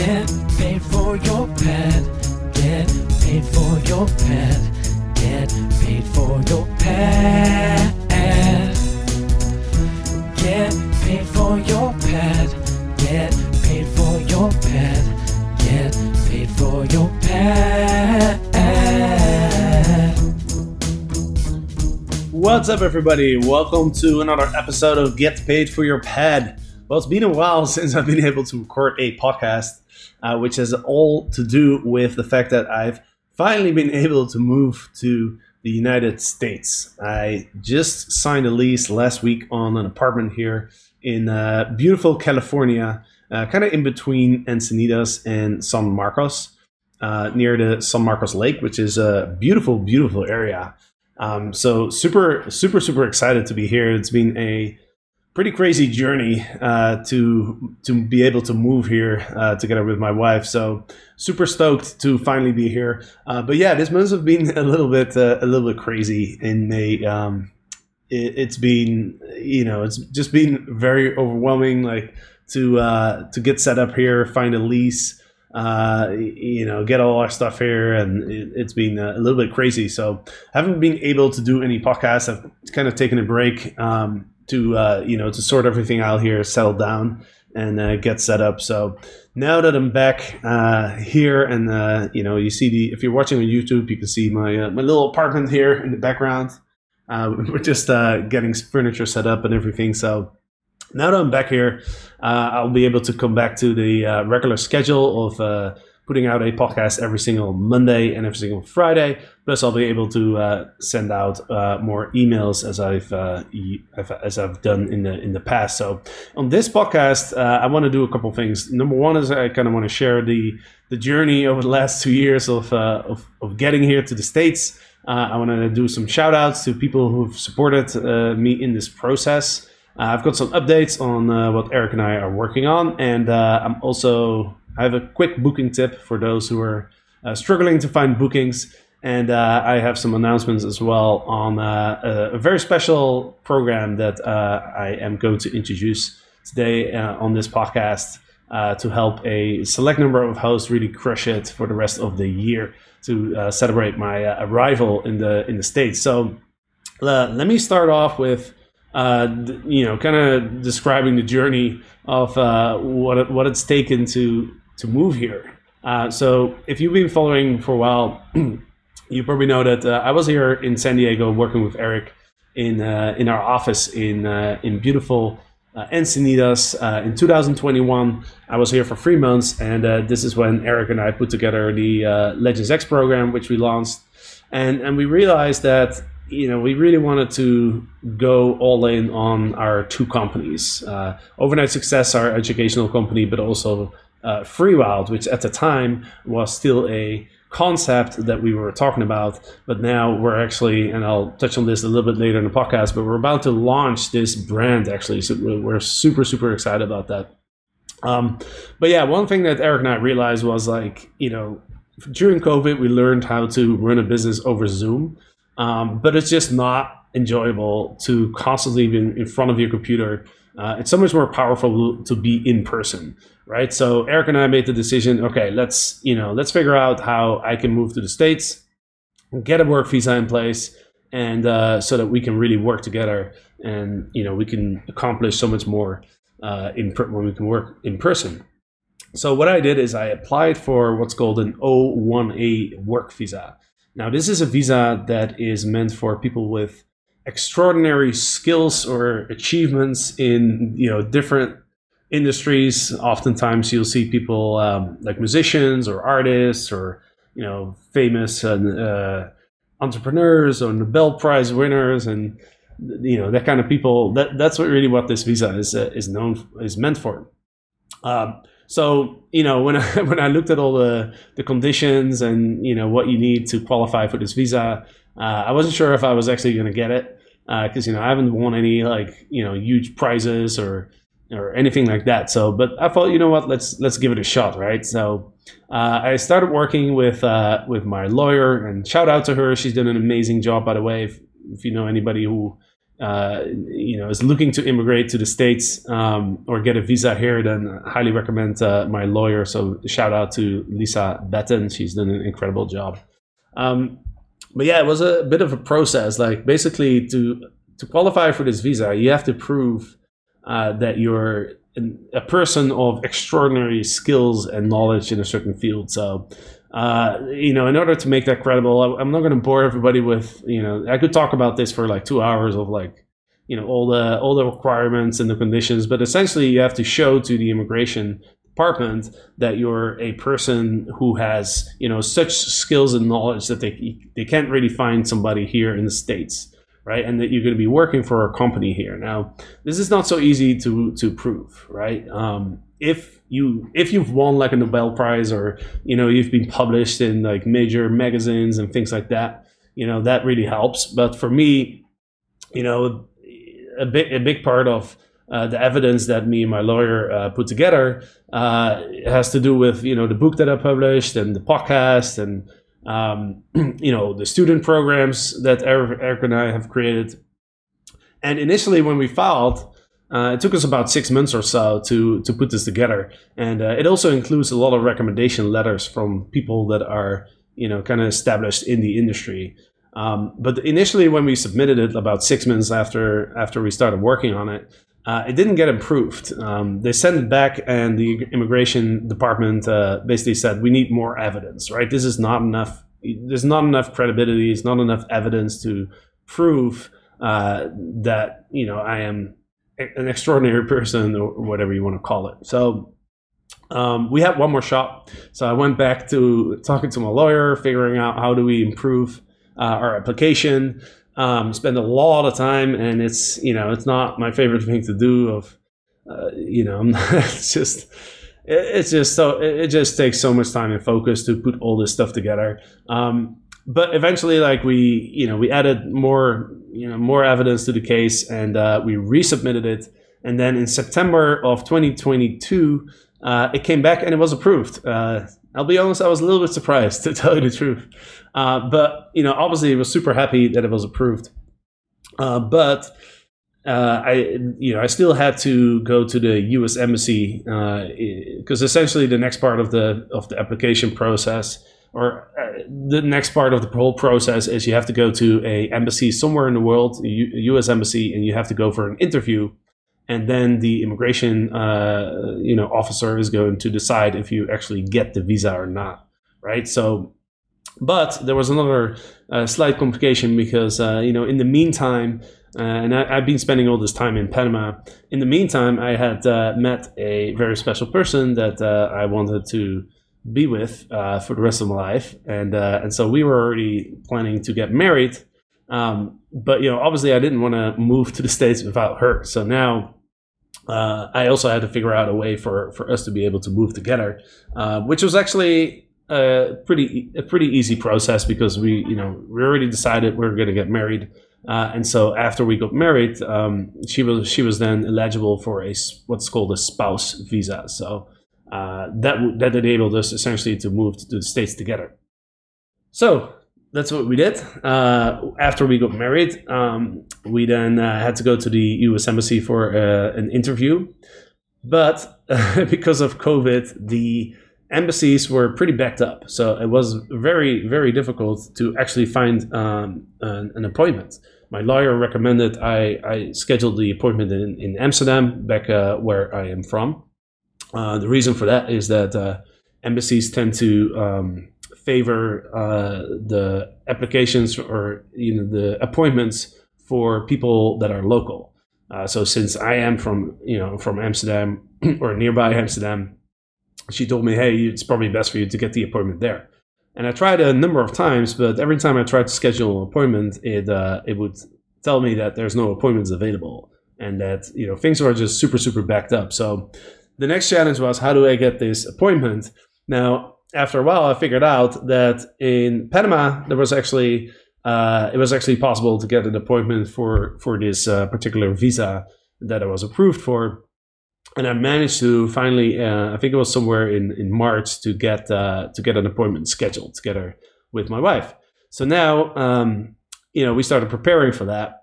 Get paid for your pet. Get paid for your pet. Get paid for your pet. Get paid for your pet. Get paid for your pet. Get paid for your pet. What's up, everybody? Welcome to another episode of Get Paid for Your Pad. Well, it's been a while since I've been able to record a podcast, uh, which has all to do with the fact that I've finally been able to move to the United States. I just signed a lease last week on an apartment here in uh, beautiful California, uh, kind of in between Encinitas and San Marcos, uh, near the San Marcos Lake, which is a beautiful, beautiful area. Um, so super, super, super excited to be here. It's been a pretty crazy journey uh, to to be able to move here uh, together with my wife. So super stoked to finally be here. Uh, but yeah, this must have been a little bit uh, a little bit crazy in May. Um, it, it's been you know it's just been very overwhelming. Like to uh, to get set up here, find a lease uh, you know, get all our stuff here, and it, has been a little bit crazy. So, haven't been able to do any podcasts. I've kind of taken a break um, to, uh, you know, to sort everything out here, settle down, and uh, get set up. So now that I'm back uh, here, and uh, you know, you see the if you're watching on YouTube, you can see my uh, my little apartment here in the background. Uh, we're just getting furniture set up and everything. So now that I'm back here, I'll be able to come back to the regular schedule of putting out a podcast every single Monday and every single Friday. Plus, I'll be able to uh, send out uh, more emails as I've uh, as I've done in the in the past. So, on this podcast, I want to do a couple things. Number one is I kind of want to share the the journey over the last two years of of, of getting here to the states. I want to do some shout outs to people who've supported me in this process. Uh, I've got some updates on uh, what Eric and I are working on, and uh, I'm also I have a quick booking tip for those who are uh, struggling to find bookings, and uh, I have some announcements as well on uh, a, very special program that I am going to introduce today on this podcast to help a select number of hosts really crush it for the rest of the year to celebrate my arrival in the in the states. So let me start off with uh, you know, kind of describing the journey of uh, what what it's taken to to move here. Uh, so, if you've been following for a while, you probably know that uh, I was here in San Diego working with Eric in uh, in our office in uh, in beautiful Encinitas in 2021. I was here for three months, and this is when Eric and I put together the Legends X program, which we launched, and and we realized that you know, we really wanted to go all in on our two companies, uh, Overnight Success, our educational company, but also uh, FreeWild, which at the time was still a concept that we were talking about, but now we're actually, and I'll touch on this a little bit later in the podcast, but we're about to launch this brand actually, so we're super super excited about that. Um, but yeah, one thing that Eric and I realized was like, you know, during COVID, we learned how to run a business over Zoom. Um, but it's just not enjoyable to constantly be in, in front of your computer. Uh, it's so much more powerful to be in person, right? So Eric and I made the decision. Okay, let's you know let's figure out how I can move to the states, get a work visa in place, and uh, so that we can really work together, and you know we can accomplish so much more uh, in per- when we can work in person. So what I did is I applied for what's called an O1A work visa. Now, this is a visa that is meant for people with extraordinary skills or achievements in you know different industries. Oftentimes, you'll see people um, like musicians or artists or you know famous uh, entrepreneurs or Nobel Prize winners and you know that kind of people. That that's what really what this visa is uh, is known is meant for. Um, so you know when I when I looked at all the the conditions and you know what you need to qualify for this visa, uh, I wasn't sure if I was actually going to get it because uh, you know I haven't won any like you know huge prizes or or anything like that. So, but I thought you know what, let's let's give it a shot, right? So uh, I started working with uh, with my lawyer and shout out to her. She's done an amazing job, by the way. If, if you know anybody who uh, you know is looking to immigrate to the states um, or get a visa here, then I highly recommend uh, my lawyer. So shout out to Lisa Betten; she's done an incredible job. Um, but yeah, it was a bit of a process. Like basically, to to qualify for this visa, you have to prove uh, that you're a person of extraordinary skills and knowledge in a certain field. So uh, you know, in order to make that credible, I'm not going to bore everybody with, you know, I could talk about this for like two hours of like, you know, all the all the requirements and the conditions, but essentially you have to show to the immigration department that you're a person who has, you know, such skills and knowledge that they they can't really find somebody here in the states, right? And that you're going to be working for a company here. Now, this is not so easy to to prove, right? Um, if you if you've won like a Nobel Prize or you know you've been published in like major magazines and things like that, you know that really helps. But for me, you know, a big a big part of uh, the evidence that me and my lawyer uh, put together uh, has to do with you know the book that I published and the podcast and um, you know the student programs that Eric, and I have created. And initially, when we filed, uh, it took us about six months or so to to put this together, and uh, it also includes a lot of recommendation letters from people that are you know kind of established in the industry. Um, but initially, when we submitted it, about six months after after we started working on it, uh, it didn't get approved. Um, they sent it back, and the immigration department uh, basically said, "We need more evidence. Right? This is not enough. There's not enough credibility. It's not enough evidence to prove uh, that you know I am." an extraordinary person or whatever you want to call it. So um, we had one more shot. So I went back to talking to my lawyer, figuring out how do we improve uh, our application. Um, spend a lot of time, and it's you know it's not my favorite thing to do. Of uh, you know, it's just it's just so it just takes so much time and focus to put all this stuff together. Um, but eventually, like we you know we added more you know more evidence to the case, and uh, we resubmitted it. And then in September of 2022, uh, it came back and it was approved. Uh, I'll be honest, I was a little bit surprised to tell you the truth, uh, but you know, obviously, I was super happy that it was approved. Uh, but uh, I, you know, I still had to go to the U.S. embassy because essentially the next part of the of the application process or uh, the next part of the whole process is you have to go to a embassy somewhere in the world, a U.S. embassy, and you have to go for an interview, and then the immigration uh, you know officer is going to decide if you actually get the visa or not, right? So, but there was another uh, slight complication because uh, you know in the meantime. Uh, and I, have been spending all this time in Panama. In the meantime, I had uh, met a very special person that I wanted to be with uh, for the rest of my life, and uh, and so we were already planning to get married. Um, but you know, obviously, I didn't want to move to the states without her. So now, uh, I also had to figure out a way for for us to be able to move together, uh, which was actually a pretty a pretty easy process because we you know we already decided we were going to get married. Uh, and so after we got married, um, she was she was then eligible for a what's called a spouse visa. So uh, that that enabled us essentially to move to the states together. So that's what we did. Uh, after we got married, um, we then uh, had to go to the U.S. embassy for uh, an interview, but because of COVID, the embassies were pretty backed up. So it was very very difficult to actually find um, an, an, appointment. My lawyer recommended I, I schedule the appointment in, in Amsterdam, back uh, where I am from. Uh, the reason for that is that uh, embassies tend to um, favor uh, the applications or you know the appointments for people that are local. Uh, so since I am from you know from Amsterdam or nearby Amsterdam, she told me, "Hey, it's probably best for you to get the appointment there." And I tried a number of times, but every time I tried to schedule an appointment, it uh, it would tell me that there's no appointments available and that you know things are just super super backed up. So the next challenge was how do I get this appointment? Now, after a while, I figured out that in Panama there was actually uh, it was actually possible to get an appointment for for this uh, particular visa that I was approved for, and I managed to finally uh, I think it was somewhere in in March to get uh, to get an appointment scheduled together with my wife. So now um, you know we started preparing for that,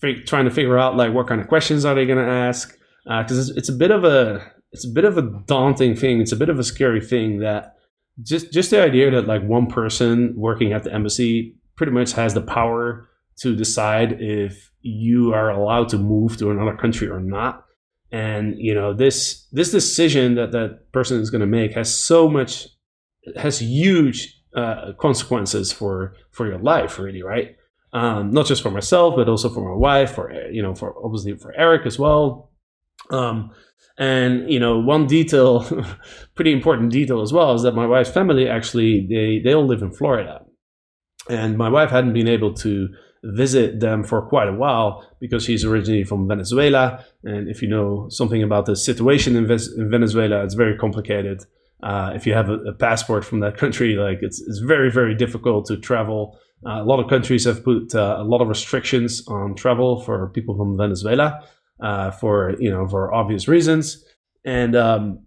fig- trying to figure out like what kind of questions are they going to ask because it's, it's a bit of a it's a bit of a daunting thing. It's a bit of a scary thing that just just the idea that like one person working at the embassy pretty much has the power to decide if you are allowed to move to another country or not and you know this this decision that that person is going to make has so much has huge uh, consequences for for your life really right? Um, not just for myself but also for my wife for you know for obviously for eric as well. Um, and you know one detail pretty important detail as well is that my wife's family actually they they all live in florida. And my wife hadn't been able to visit them for quite a while because she's originally from Venezuela. And if you know something about the situation in, Venezuela, it's very complicated. Uh, if you have a, a, passport from that country, like it's, it's very, very difficult to travel. Uh, a lot of countries have put uh, a lot of restrictions on travel for people from Venezuela uh, for you know for obvious reasons. And um,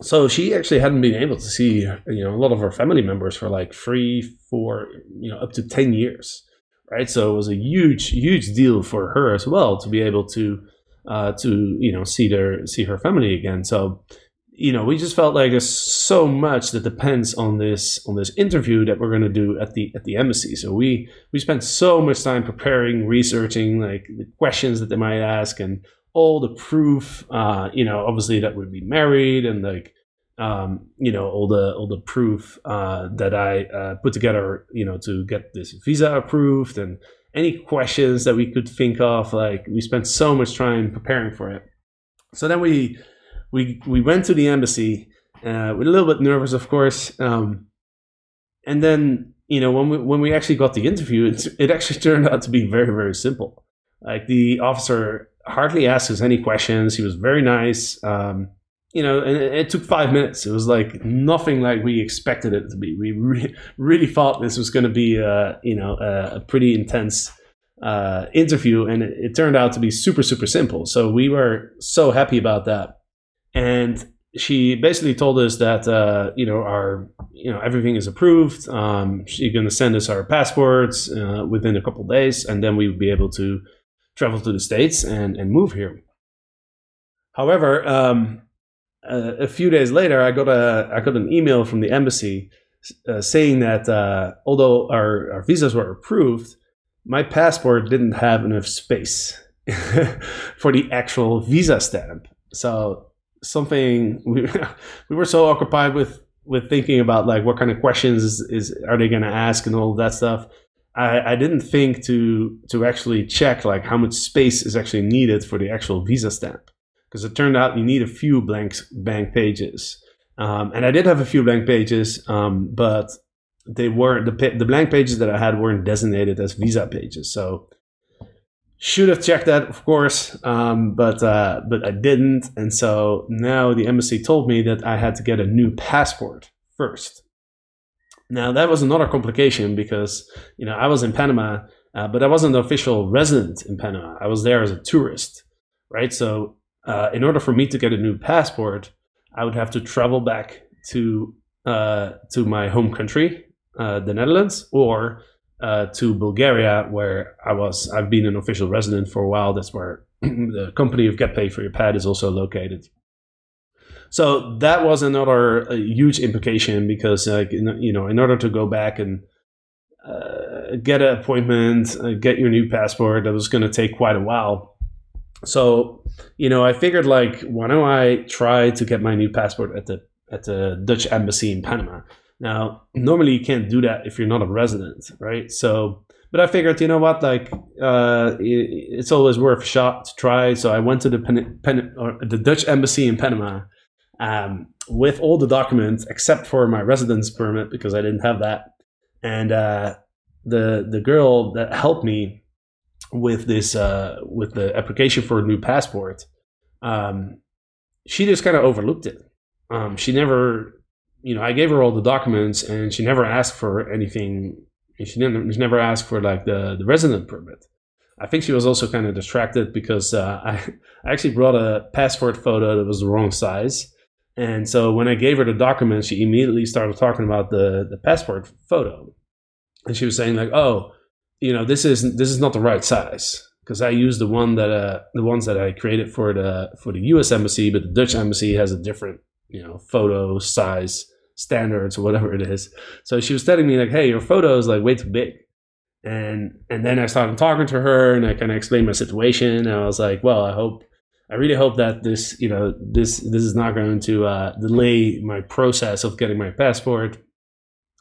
so she actually hadn't been able to see you know a lot of her family members for like three, four, you know, up to ten years right? So it was a huge, huge deal for her as well to be able to uh, to you know see their see her family again. So you know we just felt like there's so much that depends on this on this interview that we're going to do at the at the embassy. So we we spent so much time preparing, researching like the questions that they might ask and all the proof. Uh, you know, obviously that we'd be married and like um, you know all the all the proof uh, that I uh, put together, you know, to get this visa approved, and any questions that we could think of. Like we spent so much time preparing for it. So then we we we went to the embassy. Uh, we're a little bit nervous, of course, um, and then you know when we when we actually got the interview, it, it actually turned out to be very very simple. Like the officer hardly asked us any questions. He was very nice. Um, you know, and it, it, took five minutes. It was like nothing like we expected it to be. We re- really thought this was going to be, a, you know, a, a pretty intense uh, interview, and it, it, turned out to be super, super simple. So we were so happy about that. And she basically told us that, uh, you know, our, you know, everything is approved. Um, she's going to send us our passports uh, within a couple days, and then we would be able to travel to the states and and move here. However, um, uh, a few days later, I got a I got an email from the embassy uh, saying that uh, although our, our visas were approved, my passport didn't have enough space for the actual visa stamp. So something we we were so occupied with with thinking about like what kind of questions is, is are they going to ask and all that stuff. I, I didn't think to to actually check like how much space is actually needed for the actual visa stamp because it turned out you need a few blank blank pages. Um, and I did have a few blank pages, um, but they weren't the the blank pages that I had weren't designated as visa pages. So should have checked that, of course, um, but uh, but I didn't. And so now the embassy told me that I had to get a new passport first. Now that was another complication because you know I was in Panama, uh, but I wasn't an official resident in Panama. I was there as a tourist, right? So uh, in order for me to get a new passport, I would have to travel back to uh, to my home country, uh, the Netherlands, or uh, to Bulgaria, where I was. I've been an official resident for a while. That's where the company of Get Paid for Your Pad is also located. So that was another huge implication because, like, you know, in order to go back and uh, get an appointment, uh, get your new passport, that was going to take quite a while so you know i figured like why don't i try to get my new passport at the at the dutch embassy in panama? Now normally you can't do that if you're not a resident right? So but i figured you know what like uh, it, it's always worth a shot to try. So i went to the Pen- Pen- the dutch embassy in panama um, with all the documents except for my residence permit because i didn't have that. And uh, the the girl that helped me with this uh, with the application for a new passport, um, she just kind of overlooked it. Um, she never, you know, I gave her all the documents, and she never asked for anything. She never, she never asked for like the the resident permit. I think she was also kind of distracted because uh, I, I actually brought a passport photo that was the wrong size. And so when I gave her the document, she immediately started talking about the, the passport photo. And she was saying like, oh, you know this is this is not the right size because I use the one that uh, the ones that I created for the for the U.S. embassy, but the Dutch embassy has a different you know photo size standards or whatever it is. So she was telling me like, "Hey, your photo is like way too big," and and then I started talking to her and I kind of explained my situation. And I was like, "Well, I hope." I really hope that this, you know, this this is not going to uh, delay my process of getting my passport,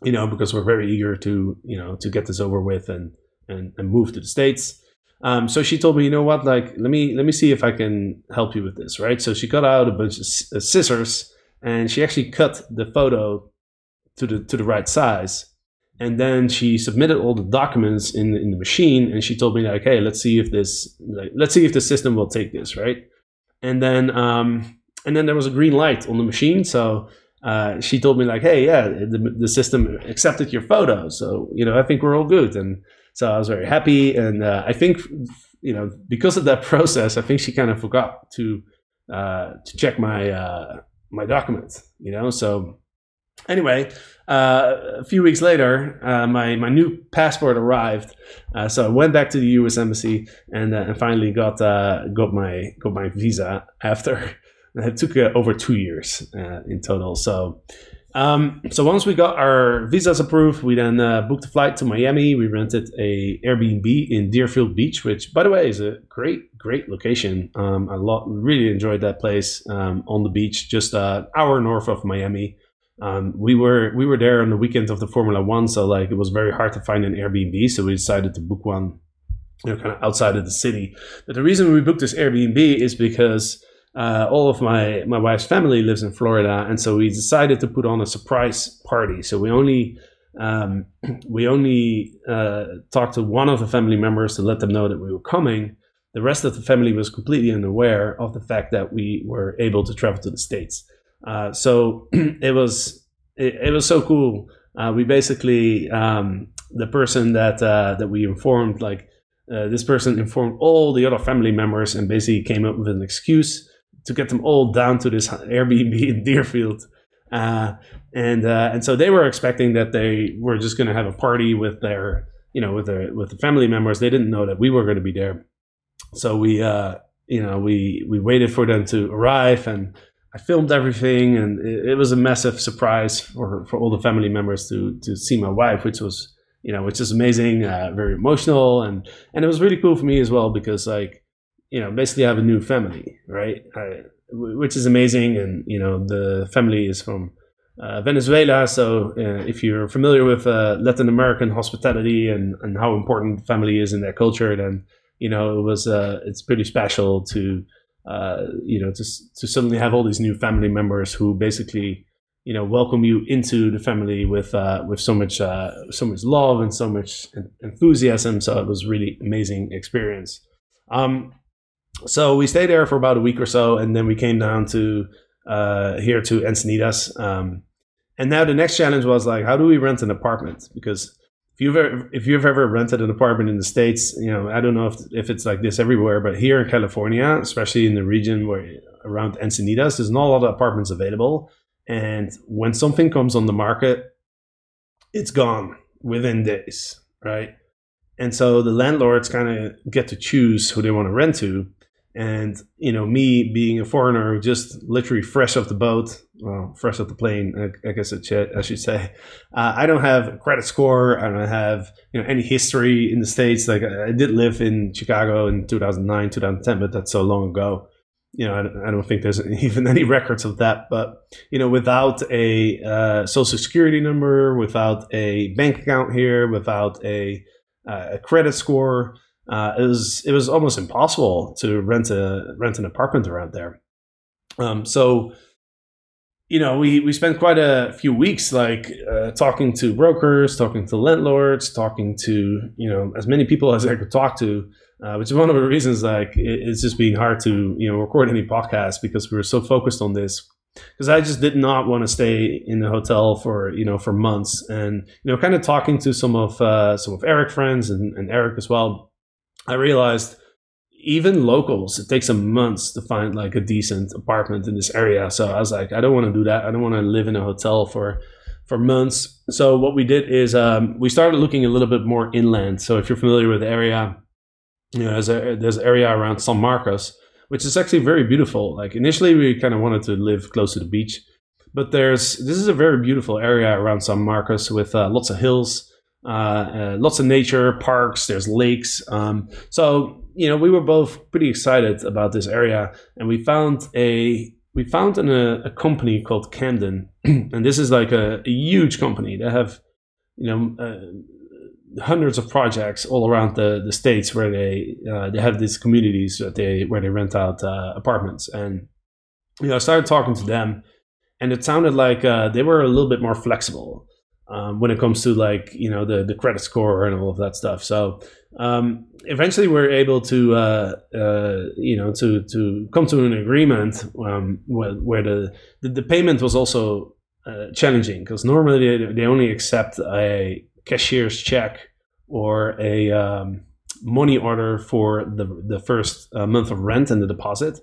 you know, because we're very eager to, you know, to get this over with and and, and to the states. Um, so she told me, you know what, like let me let me see if I can help you with this, right? So she got out a bunch of uh, scissors and she actually cut the photo to the to the right size, and then she submitted all the documents in in the machine, and she told me like, hey, let's see if this like, let's see if the system will take this, right? And then um, and then there was a green light on the machine, so. Uh, she told me like, "Hey, yeah, the, the system accepted your photo, so you know I think we're all good." And so I was very happy, and uh, I think you know because of that process, I think she kind of forgot to uh, to check my uh, my documents. You know, so anyway, uh, a few weeks later, uh, my my new passport arrived. Uh, so I went back to the U.S. embassy and and finally got got my got my visa after. It took over two years in total. So um, so once we got our visas approved, we then uh, booked a flight to Miami. We rented a Airbnb in Deerfield Beach, which, by the way, is a great, great location. Um, I lo- really enjoyed that place um, on the beach, just an hour north of Miami. Um, we were we were there on the weekend of the Formula One, so like it was very hard to find an Airbnb. So we decided to book one, you know, kind of outside of the city. But the reason we booked this Airbnb is because uh, all of my my wife's family lives in Florida, and so we decided to put on a surprise party. So we only um, we only uh, talked to one of the family members to let them know that we were coming. The rest of the family was completely unaware of the fact that we were able to travel to the states. Uh, so it was it, it, was so cool. Uh, we basically um, the person that uh, that we informed like. Uh, this person informed all the other family members and basically came up with an excuse to get them all down to this Airbnb in Deerfield. Uh, and uh, and so they were expecting that they were just going to have a party with their you know with their with the family members. They didn't know that we were going to be there. So we uh, you know we we waited for them to arrive and I filmed everything and it, it was a massive surprise for for all the family members to to see my wife, which was you know which is amazing, uh, very emotional and and it was really cool for me as well because like you know, basically have a new family, right? I, which is amazing. And, you know, the family is from uh, Venezuela. So uh, if you're familiar with uh, Latin American hospitality and, and how important family is in their culture, then, you know, it was, uh, it's pretty special to, uh, you know, to, to suddenly have all these new family members who basically, you know, welcome you into the family with, uh, with so much, so much love and so much enthusiasm. So it was really amazing experience. Um, so we stayed there for about a week or so, and then we came down to uh, here to Encinitas. Um, and now the next challenge was like, how do we rent an apartment? Because if you've ever, if you've ever rented an apartment in the states, you know I don't know if, if it's like this everywhere, but here in California, especially in the region where around Encinitas, there's not a lot of apartments available. And when something comes on the market, it's gone within days, right? And so the landlords kind of get to choose who they want to rent to. And you know, me being a foreigner, just literally fresh off the boat, well, fresh off the plane, I, guess I should say, uh, I don't have a credit score. I don't have you know any history in the states. Like I did live in Chicago in 2009, 2010, but that's so long ago. You know, I, I don't think there's even any records of that. But you know, without a uh, social security number, without a bank account here, without a, uh, a credit score uh, it was it was almost impossible to rent a rent an apartment around there. Um, so, you know, we we spent quite a few weeks like uh, talking to brokers, talking to landlords, talking to you know as many people as I could talk to. Uh, which is one of the reasons like it, it's just being hard to you know record any podcast because we were so focused on this because I just did not want to stay in the hotel for you know for months and you know kind of talking to some of uh, some of Eric friends and, and Eric as well I realized even locals, it takes them months to find like a decent apartment in this area. So I was like, I don't want to do that. I don't want to live in a hotel for for months. So what we did is um, we started looking a little bit more inland. So if you're familiar with the area, you know, there's a there's an area around San Marcos, which is actually very beautiful. Like initially, we kind of wanted to live close to the beach, but there's this is a very beautiful area around San Marcos with uh, lots of hills, lots of nature, parks. There's lakes. Um, so you know, we were both pretty excited about this area, and we found a we found an, a, a company called Camden, and this is like a, a huge company. They have you know uh, hundreds of projects all around the, the states where they uh, they have these communities that they where they rent out uh, apartments and you know I started talking to them and it sounded like uh, they were a little bit more flexible um, when it comes to like you know the the credit score and all of that stuff so um, eventually we're able to uh, uh, you know to to come to an agreement um, where, where the, the the payment was also uh, challenging because normally they, they only accept a cashier's check or a um, money order for the the first uh, month of rent and the deposit.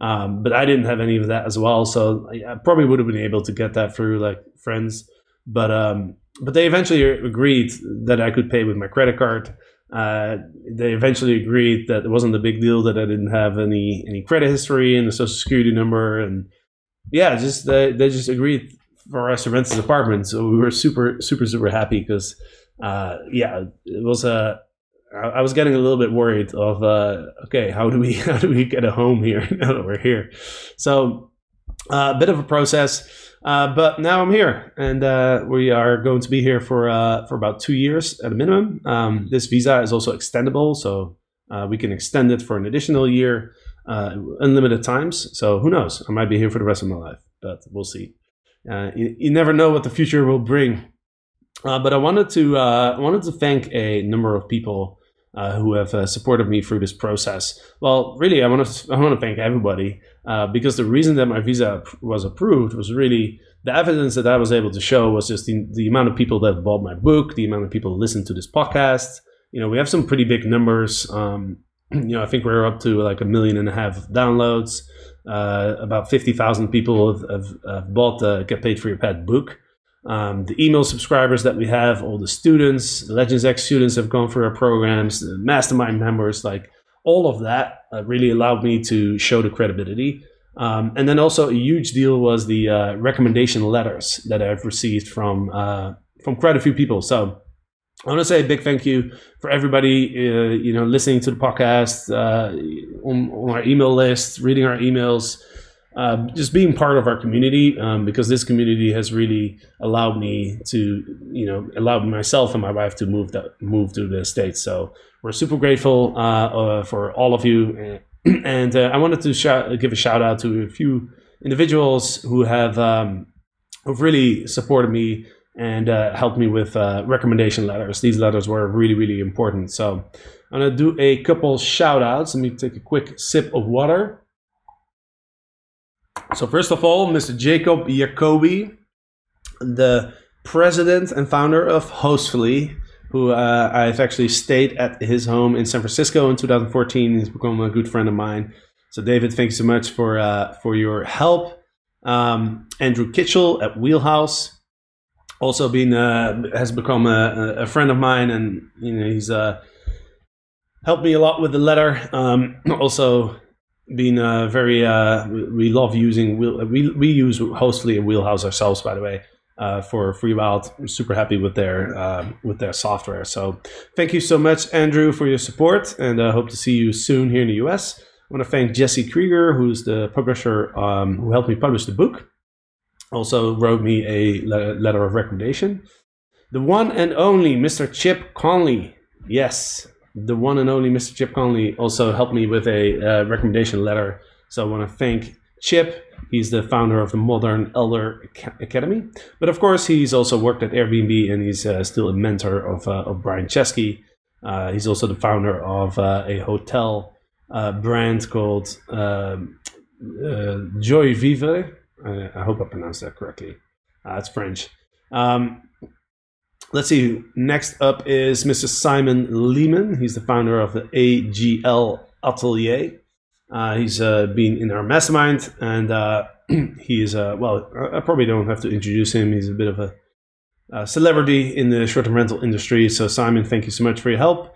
Um, but I didn't have any of that as well, so I probably would have been able to get that through like friends. But um, but they eventually agreed that I could pay with my credit card. Uh, they eventually agreed that it wasn't a big deal that I didn't have any any credit history and a social security number, and yeah, just they, they just agreed for us to rent this apartment. So we were super, super, super happy because, uh, yeah, it was a. Uh, I was getting a little bit worried of uh, okay, how do we how do we get a home here now that we're here? So uh, a bit of a process, uh, but now I'm here, and uh, we are going to be here for uh, for about two years at a minimum. Um, this visa is also extendable, so uh, we can extend it for an additional year, unlimited times. So who knows? I might be here for the rest of my life, but we'll see. Uh, you, you, never know what the future will bring. Uh, but I wanted to uh, I wanted to thank a number of people uh, who have uh, supported me through this process. Well, really, I want to I want to thank everybody uh, because the reason that my visa was approved was really the evidence that I was able to show was just the, the amount of people that bought my book, the amount of people listened to this podcast. You know, we have some pretty big numbers. Um, you know, I think we're up to like a million and a half downloads. Uh, about 50,000 people have, have, have, bought the Get Paid for Your Pad book. Um, the email subscribers that we have, all the students, the Legends X students have gone through our programs, the mastermind members, like all of that uh, really allowed me to show the credibility. Um, and then also a huge deal was the uh, recommendation letters that I've received from uh, from quite a few people. So I want to say a big thank you for everybody, uh, you know, listening to the podcast, uh, on, on, our email list, reading our emails, uh, just being part of our community, um, because this community has really allowed me to, you know, allowed myself and my wife to move to, move to the states. So we're super grateful uh, uh, for all of you, and uh, I wanted to give a shout out to a few individuals who have um, who've really supported me and uh, helped me with uh, recommendation letters. These letters were really, really important. So I'm going to do a couple shout outs. Let me take a quick sip of water. So, first of all, Mr. Jacob Jacobi, the president and founder of Hostfully, who uh, I've actually stayed at his home in San Francisco in 2014. He's become a good friend of mine. So, David, thanks so much for, uh, for your help. Um, Andrew Kitchell at Wheelhouse also been uh, has become a, a, friend of mine, and you know he's uh, helped me a lot with the letter. Um, also, been uh, very uh, we love using we we use Hostfully a Wheelhouse ourselves, by the way. Uh, for FreeWild, I'm super happy with their uh, with their software. So, thank you so much, Andrew, for your support, and I hope to see you soon here in the US. I want to thank Jesse Krieger, who's the publisher um, who helped me publish the book also wrote me a letter of recommendation. The one and only Mr. Chip Conley. Yes, the one and only Mr. Chip Conley also helped me with a uh, recommendation letter. So I want to thank Chip. He's the founder of the Modern Elder Academy. But of course, he's also worked at Airbnb and he's uh, still a mentor of, uh, of Brian Chesky. Uh, he's also the founder of uh, a hotel uh, brand called um, Joy Vivre I, hope I pronounced that correctly. It's French. Um, let's see. Next up is Mr. Simon Lehmann. He's the founder of the AJL Atelier. Uh, he's uh, been in our mastermind, and uh, he's uh, well. I probably don't have to introduce him. He's a bit of a, a celebrity in the short-term rental industry. So, Simon, thank you so much for your help.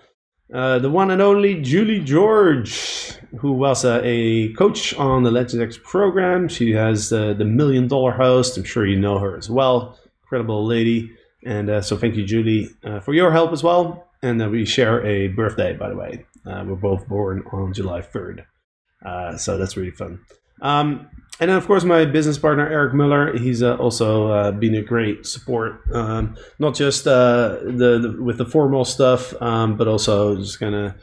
uh, the one and only Julie George, who was uh, a coach on the Legends X program. She has the Million Dollar Host. I'm sure you know her as well. Incredible lady. And uh, so thank you, Julie, uh, for your help as well. And uh, we share a birthday, by the way. we're both born on July 3rd. so that's really fun. Um, and then, of course, my business partner Eric Moeller. He's uh, also uh, been a great support, um, not just uh, the, the, with the formal stuff, um, but also just kind of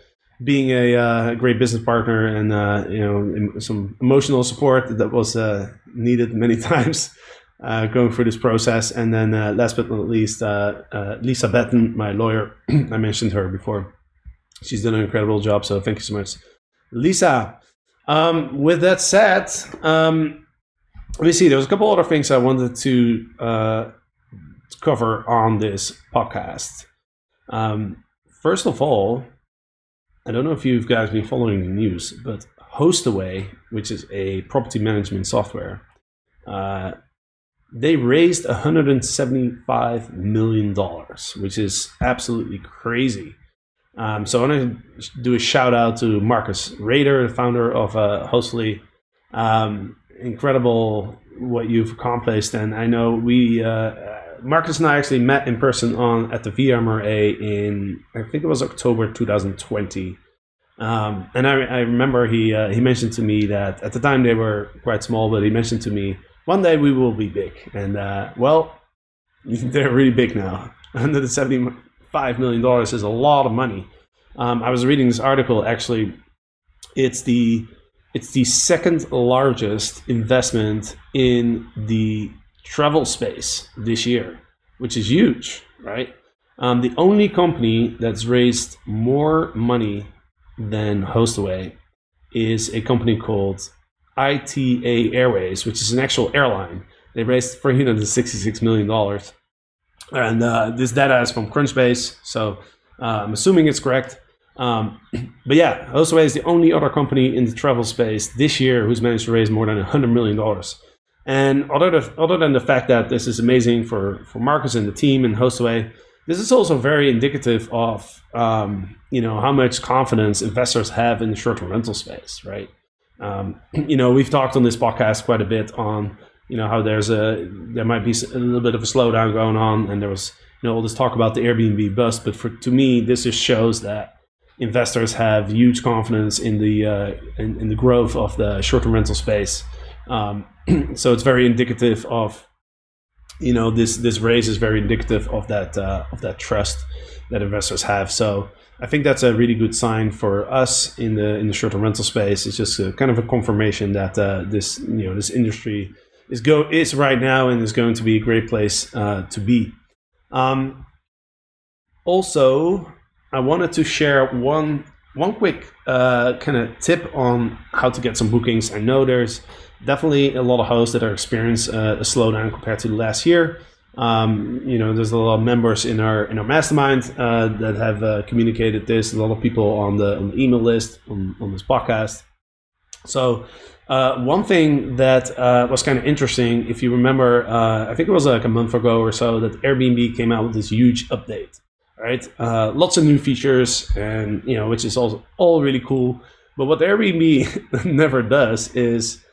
being a, uh, great business partner and uh, you know some emotional support that was uh, needed many times going through this process. And then, last but not least, Lisa Betten, my lawyer. I mentioned her before. She's done an incredible job. So thank you so much, Lisa. Um, with that said, um, let me see. There's a couple other things I wanted to uh, cover on this podcast. Um, first of all, I don't know if you guys been following the news, but Hostaway, which is a property management software, uh, they raised 175 million dollars, which is absolutely crazy. Um, so I want to do a shout out to Marcus Rader, the founder of uh, Hostly. Um, incredible what you've accomplished, and I know we uh, Marcus and I actually met in person on at the VRMA in I think it was October 2020. Um, and I, I, remember he uh, he mentioned to me that at the time they were quite small, but he mentioned to me one day we will be big, and uh, well, they're really big now. 170 five million dollars is a lot of money. Um, I was reading this article. Actually, it's the it's the second largest investment in the travel space this year, which is huge, right? Um, the only company that's raised more money than Hostaway is a company called ITA Airways, which is an actual airline. They raised $366 million. And uh, this data is from Crunchbase, so uh, I'm assuming it's correct. Um, but yeah, Hostaway is the only other company in the travel space this year who's managed to raise more than $100 million. And other, other than the fact that this is amazing for, for Marcus and the team and Hostaway, this is also very indicative of um, you know how much confidence investors have in the short-term rental space, right? Um, you know, we've talked on this podcast quite a bit on you know how there's a there might be a little bit of a slowdown going on, and there was you know all this talk about the Airbnb bust. But for to me, this just shows that investors have huge confidence in the uh, in, in, the growth of the short-term rental space. Um, so it's very indicative of you know this this raise is very indicative of that uh, of that trust that investors have. So I think that's a really good sign for us in the in the short-term rental space. It's just a, kind of a confirmation that uh, this you know this industry is go is right now and is going to be a great place uh, to be. Um, also, I wanted to share one one quick uh, kind of tip on how to get some bookings. I know there's definitely a lot of hosts that are experiencing uh, a slowdown compared to last year. Um, you know, there's a lot of members in our in our mastermind uh, that have uh, communicated this. A lot of people on the, on the email list on, on this podcast. So uh, one thing that uh, was kind of interesting, if you remember, uh, I think it was like a month ago or so, that Airbnb came out with this huge update, right? Uh, lots of new features, and you know, which is all all really cool. But what Airbnb never does is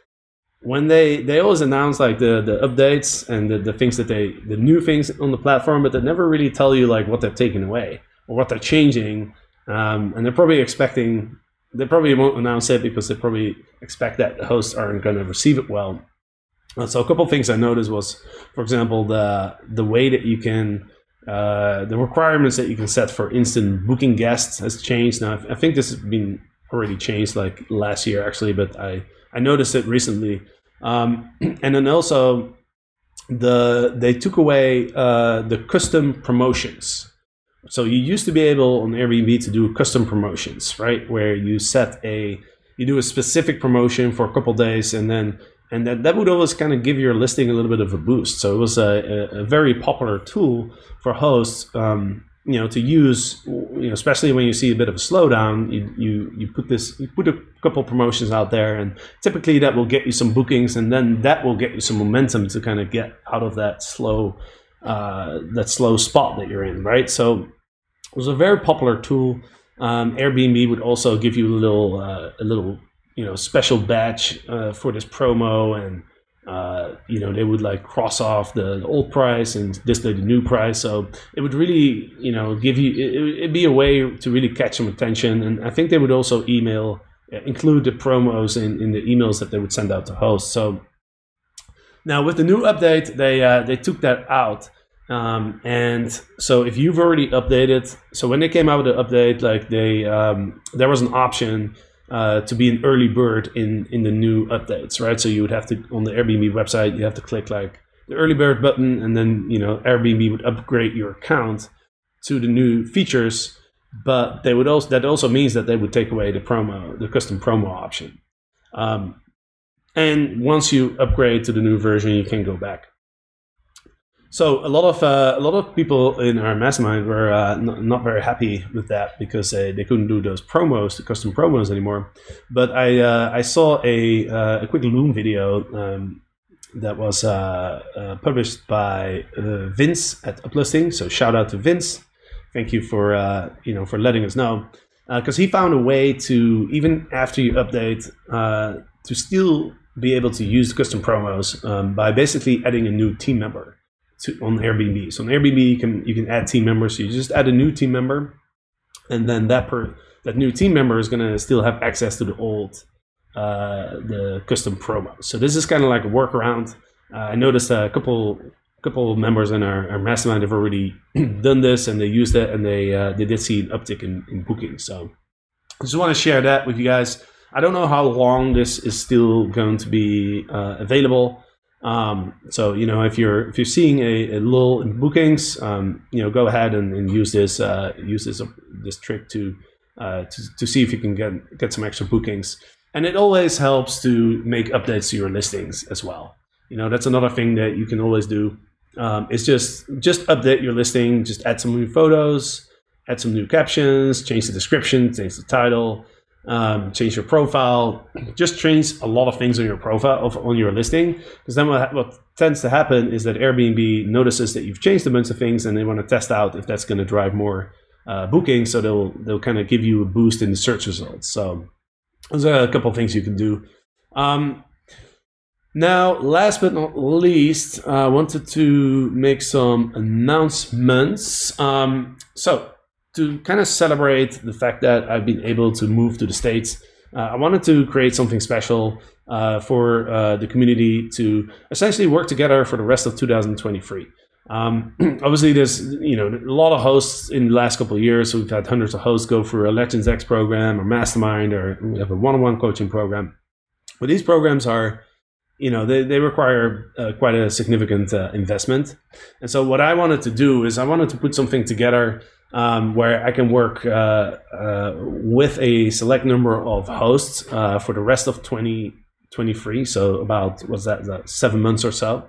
when they they always announce like the the updates and the, the things that they the new things on the platform, but they never really tell you like what they're taking away or what they're changing. Um, and they're probably expecting they probably won't announce it because they probably expect that the hosts aren't going to receive it well. Uh, so a couple things I noticed was, for example, the the way that you can uh, the requirements that you can set for instant booking guests has changed. Now I think this has been already changed like last year actually, but I I noticed it recently. Um, and then also the they took away uh, the custom promotions. So you used to be able on Airbnb to do custom promotions, right? Where you set a you do a specific promotion for a couple days and then and that, that would always kind of give your listing a little bit of a boost. So it was a, a, a very popular tool for hosts, um, you know, to use, you know, especially when you see a bit of a slowdown. You you you put this, you put a couple promotions out there, and typically that will get you some bookings, and then that will get you some momentum to kind of get out of that slow, uh, that slow spot that you're in, right? So it was a very popular tool. Um, Airbnb would also give you a little uh, a little you know special badge uh, for this promo and uh, you know they would like cross off the, the, old price and display the new price. So it would really you know give you it, would be a way to really catch some attention. And i think they would also email uh, include the promos in, in the emails that they would send out to hosts. So now with the new update they uh, they took that out. Um, and so if you've already updated so when they came out with the update like they um, there was an option uh, to be an early bird in in the new updates, right? So you would have to on the Airbnb website, you have to click like the early bird button, and then you know Airbnb would upgrade your account to the new features. But they would also that also means that they would take away the promo, the custom promo option. Um, and once you upgrade to the new version, you can go back. So a lot of uh, a lot of people in our mastermind were uh, not, not, very happy with that because they, they couldn't do those promos, the custom promos anymore. But I uh, I saw a uh, a quick Loom video um, that was uh, uh, published by Vince at Uplisting. So shout out to Vince. Thank you for you know for letting us know because he found a way to even after you update to still be able to use custom promos um, by basically adding a new team member to, on Airbnb. So on Airbnb, you can you can add team members. So you just add a new team member, and then that per that new team member is gonna still have access to the old uh, the custom promo. So this is kind of like a workaround. Uh, I noticed a couple couple members in our, our mastermind have already done this and they used it and they uh, they did see an uptick in, in bookings. So I just want to share that with you guys. I don't know how long this is still going to be uh, available. Um, so you know if you're if you're seeing a, a lull in bookings, um, you know go ahead and, and use this uh, use this uh, this trick to, uh, to to see if you can get get some extra bookings. And it always helps to make updates to your listings as well. You know that's another thing that you can always do. Um, is just just update your listing, just add some new photos, add some new captions, change the description, change the title um, change your profile, just change a lot of things on your profile of, on your listing. Because then what, what, tends to happen is that Airbnb notices that you've changed a bunch of things and they want to test out if that's going to drive more uh, bookings. So they'll they'll kind of give you a boost in the search results. So those are a couple of things you can do. Um, now, last but not least, I uh, wanted to make some announcements. Um, so to kind of celebrate the fact that I've been able to move to the States, uh, I wanted to create something special uh, for uh, the community to essentially work together for the rest of 2023. Um, obviously, there's you know a lot of hosts in the last couple of years. So we've had hundreds of hosts go through a Legends X program or Mastermind, or we have a one-on-one coaching program. But these programs are you know they, they require uh, quite a significant uh, investment and so what i wanted to do is i wanted to put something together um, where I can work uh, uh, with a select number of hosts uh, for the rest of 2023. So about what's that, that seven months or so,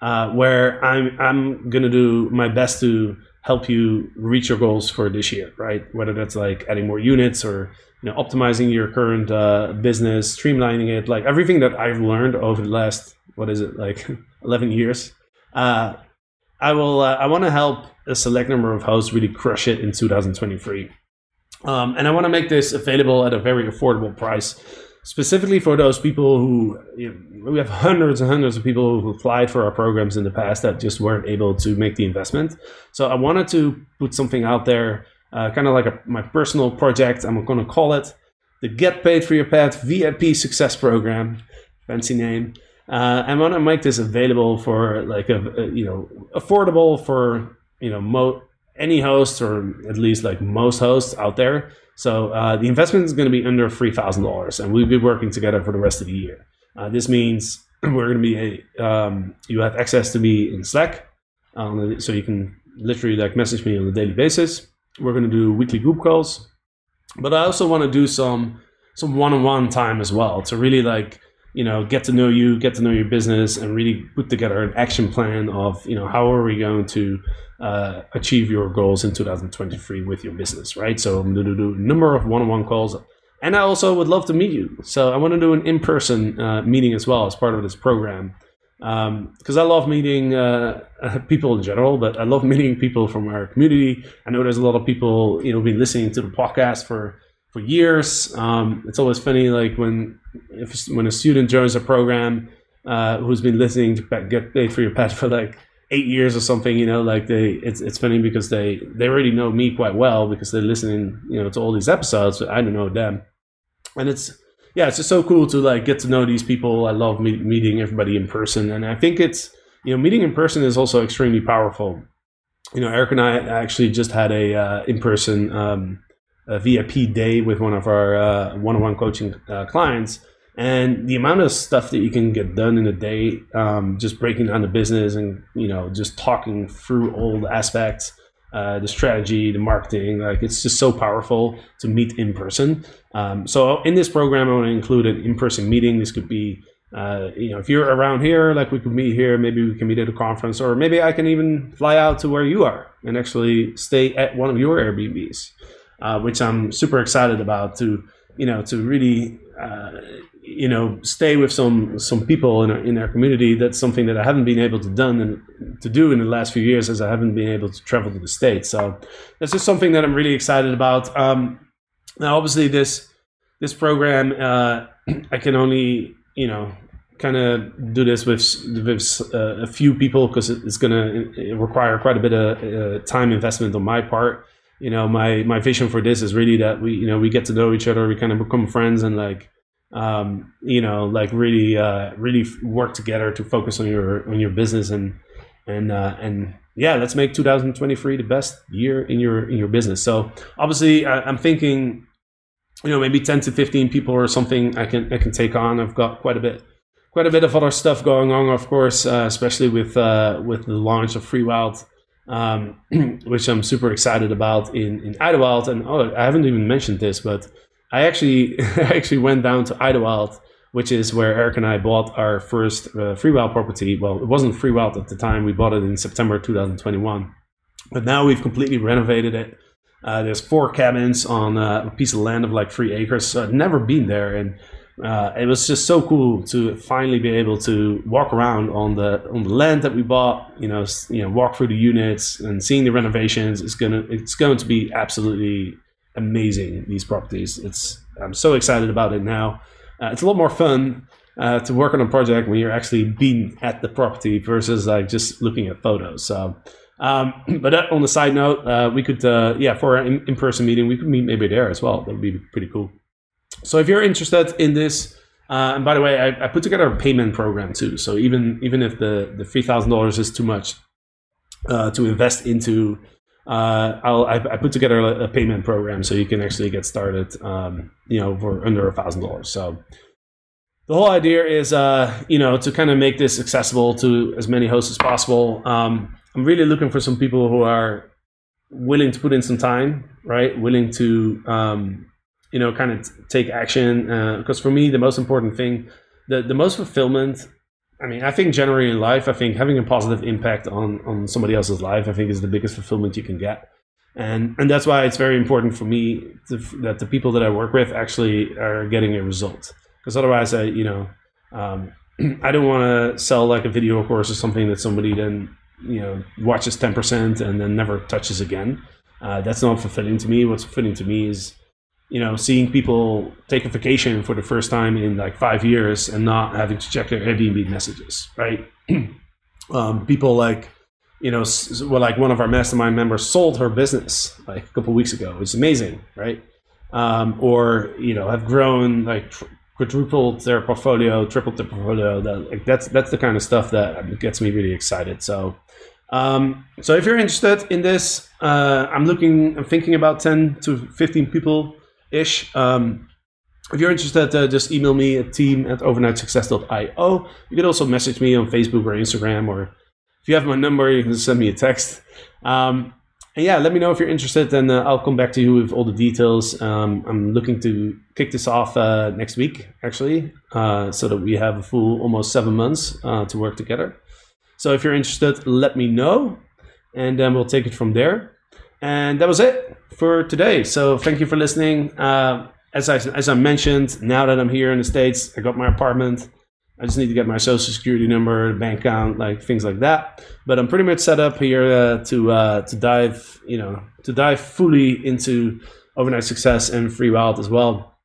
uh, where I'm I'm gonna do my best to help you reach your goals for this year, right? Whether that's like adding more units or you know optimizing your current uh, business, streamlining it, like everything that I've learned over the last what is it like 11 years. Uh, I will. I want to help a select number of hosts really crush it in 2023. Um, and I want to make this available at a very affordable price, specifically for those people who you know, we have hundreds and hundreds of people who applied for our programs in the past that just weren't able to make the investment. So I wanted to put something out there, uh, kind of like a, my personal project. I'm going to call it the Get Paid for Your Pad VIP Success Program. Fancy name. Uh, I want to make this available for like a, a you know affordable for you know mo- any host or at least like most hosts out there. So uh, the investment is going to be under three thousand dollars, and we'll be working together for the rest of the year. Uh, this means we're going to be a, um, you have access to me in Slack, um, so you can literally like message me on a daily basis. We're going to do weekly group calls, but I also want to do some some one-on-one time as well to really like you know get to know you get to know your business and really put together an action plan of you know how are we going to uh, achieve your goals in 2023 with your business right? So i'm going to do a number of one-on-one calls and i also would love to meet you. So i want to do an in-person uh, meeting as well as part of this program. Because I love meeting uh, people in general, but I love meeting people from our community. I know there's a lot of people, you know, been listening to the podcast for for years. Um, it's always funny, like when if when a student joins a program uh, who's been listening to Get Paid for Your Pad for like eight years or something, you know, like they it's it's funny because they they already know me quite well because they're listening, you know, to all these episodes. But I don't know them, and it's yeah, it's just so cool to like get to know these people. I love meet, meeting everybody in person, and I think it's you know meeting in person is also extremely powerful. You know, Eric and I actually just had a uh, in person um, a VIP day with one of our uh, one-on-one coaching uh, clients, and the amount of stuff that you can get done in a day, um, just breaking down the business and you know just talking through all the aspects uh, the strategy, the marketing. Like it's just so powerful to meet in person. Um, so in this program, I want to include an in-person meeting. This could be, uh, you know, if you're around here, like we could meet here. Maybe we can meet at a conference, or maybe I can even fly out to where you are and actually stay at one of your Airbnbs, uh, which I'm super excited about. To you know, to really uh, you know stay with some some people in our, in our community. That's something that I haven't been able to done and to do in the last few years as I haven't been able to travel to the states. So that's just something that I'm really excited about. Um, now obviously this this program uh, I can only you know kind of do this with with uh, a few people because it's going to require quite a bit of uh, time investment on my part you know my my vision for this is really that we you know we get to know each other we kind of become friends and like um, you know, like really, uh, really work together to focus on your on your business and and uh, and yeah, let's make 2023 the best year in your in your business. So obviously, I, I'm thinking, you know, maybe 10 to 15 people or something I can I can take on. I've got quite a bit quite a bit of other stuff going on, of course, uh, especially with uh, with the launch of FreeWild. Um, which I'm super excited about in in Idyllwild, and oh, I haven't even mentioned this, but I actually I actually went down to Idyllwild, which is where Eric and I bought our first uh, FreeWild property. Well, it wasn't FreeWild at the time. We bought it in September 2021, but now we've completely renovated it. Uh, there's four cabins on uh, a piece of land of like three acres. So I'd never been there, and uh, it was just so cool to finally be able to walk around on the on the land that we bought. You know, you know, walk through the units and seeing the renovations. It's gonna it's going to be absolutely amazing. These properties. It's I'm so excited about it now. Uh, it's a lot more fun uh, to work on a project when you're actually being at the property versus like just looking at photos. So, um, but on the side note, uh, we could uh, yeah for an in person meeting we could meet maybe there as well. That would be pretty cool. So if you're interested in this. Uh, and by the way, I, I, put together a payment program too. So even even if the the three thousand dollars is too much uh, to invest into uh, I'll, I, I, put together a, payment program so you can actually get started, um, you know, for under a thousand dollars. So the whole idea is, uh, you know, to kind of make this accessible to as many hosts as possible. Um, I'm really looking for some people who are willing to put in some time, right? Willing to, um, you know, kind of t- take action. Because uh, for me, the most important thing, the, the most fulfillment I mean, I think generally in life, I think having a positive impact on on somebody else's life, I think is the biggest fulfillment you can get, and and that's why it's very important for me to, that the people that I work with actually are getting a result. Because otherwise, I you know, um, I don't want to sell like a video course or something that somebody then you know watches ten percent and then never touches again. Uh, that's not fulfilling to me. What's fulfilling to me is you know, seeing people take a vacation for the first time in like five years and not having to check their Airbnb messages, right? um, people like, you know, well, like one of our mastermind members sold her business like a couple weeks ago. It's amazing, right? Um, or you know, have grown like quadrupled their portfolio, tripled their portfolio. That like that's that's the kind of stuff that gets me really excited. So. Um, so if you're interested in this, uh, I'm looking, I'm thinking about 10 to 15 people ish. Um, if you're interested, uh, just email me at team at overnightsuccess.io. You can also message me on Facebook or Instagram, or if you have my number, you can send me a text. Um, and yeah, let me know if you're interested, and uh, I'll come back to you with all the details. Um, I'm looking to kick this off uh, next week, actually, uh, so that we have a full almost seven months uh, to work together. So if you're interested, let me know, and then we'll take it from there. And that was it for today. So thank you for listening. Uh, as I as I mentioned, now that I'm here in the states, I got my apartment. I just need to get my social security number, bank account, like things like that. But I'm pretty much set up here uh, to uh, to dive, you know, to dive fully into overnight success and free wild as well.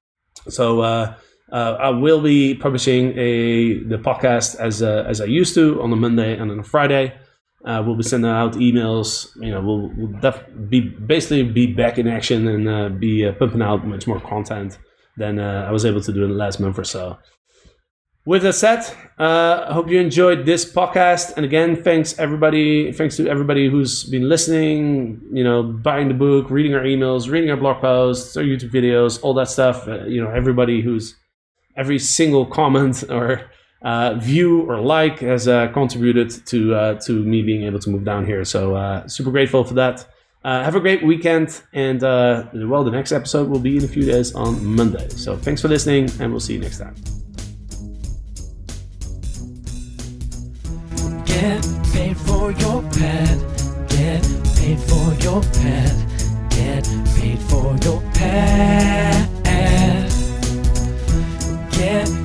So uh, uh, I will be publishing a the podcast as uh, as I used to on a Monday and on a Friday. Uh, we'll be sending out emails. You know, we'll, we'll def- be basically be back in action and uh, be uh, pumping out much more content than uh, I was able to do in the last month or so. With that said, uh, I hope you enjoyed this podcast. And again, thanks everybody. Thanks to everybody who's been listening. You know, buying the book, reading our emails, reading our blog posts, our YouTube videos, all that stuff. Uh, you know, everybody who's every single comment or uh, view or like has uh, contributed to uh, to me being able to move down here. So uh, super grateful for that. Uh, have a great weekend, and uh, well, the next episode will be in a few days on Monday. So thanks for listening, and we'll see you next time. Get paid for your pad. Get paid for your pad. Get paid for your pad. Get